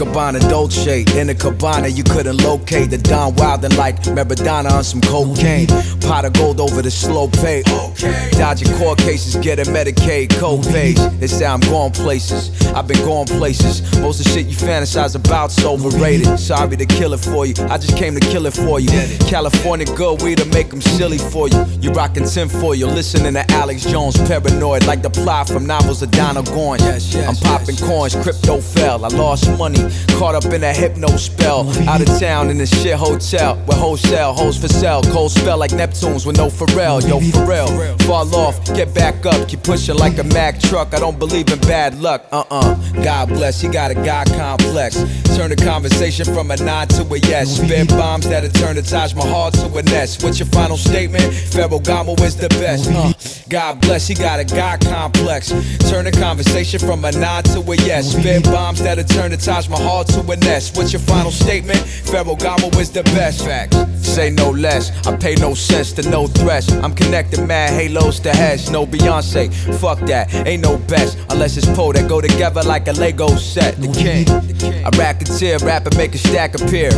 Gabbana Dolce in a cabana you couldn't locate. The Don Wildin' like Maradona on some cocaine. Pot of gold over the slow pay. Dodging court cases, getting Medicaid co-pays. They say I'm going places. I've been going places. Most of the shit you fantasize about's overrated. Sorry to kill it for you. I just came to kill it for you. California good weed to make them silly for you. You rockin' tin for you. Listening to Alex Jones, paranoid like the plot from novels of Donald Goines. I'm popping coins, crypto fell. I lost money, caught up in a hypno spell. Out of town in the shit hotel with wholesale hoes for sale. Cold spell like Neptunes with no Pharrell. Yo, for real. Fall off, get back up, keep pushing like a Mack truck. I don't believe in bad luck. Uh uh God bless, you got a God complex. Turn the conversation from a nod to a yes. Spit bombs that'll turn the Taj Mahal to a nest. What's your final statement? Ferragamo is the best. Uh, God bless, he got a God complex. Turn the conversation from a nod to a yes. Spit bombs that'll turn the Taj Mahal to a nest. What's your final statement? Ferragamo is the best. Facts. Say no less. I pay no sense to no threats. I'm connected, mad halos to heads. No Beyonce. Fuck that. Ain't no best unless it's Poe that go together like a Lego set. The king. I racketeer, rap and make a stack appear.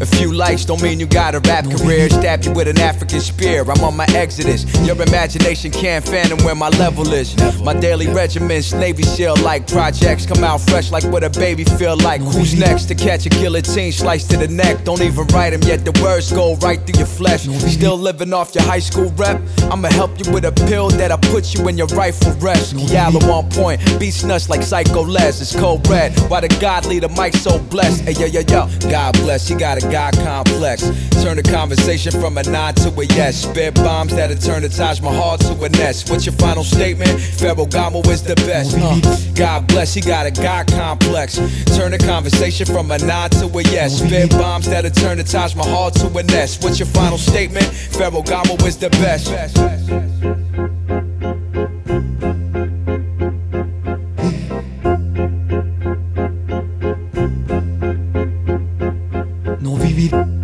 A few likes don't mean you got a rap career. Stab you with an African spear. I'm on my exodus. Your imagination can't fathom where my level is. My daily regiments, Navy SEAL like projects. Come out fresh like what a baby feel like. Who's next to catch a guillotine slice to the neck? Don't even write them yet, the words go right through your flesh. Still living off your high school rep? I'ma help you with a pill that'll put you in your rightful rest. Yellow on point, Beatnuts like Psycho Les. It's cold red. Why the God leader Mike so blessed? Hey, yo, yo, yo. God bless, you got a God complex. Turn the conversation from a nod to a yes. Spit bombs that'll turn the Taj Mahal to a What's your final statement? Ferragamo is the best. Uh, God bless, he got a God complex. Turn the conversation from a nod to a yes. Spit bombs that'll turn the Taj Mahal to a nest. What's your final statement? Ferragamo is the best. Non Vivi.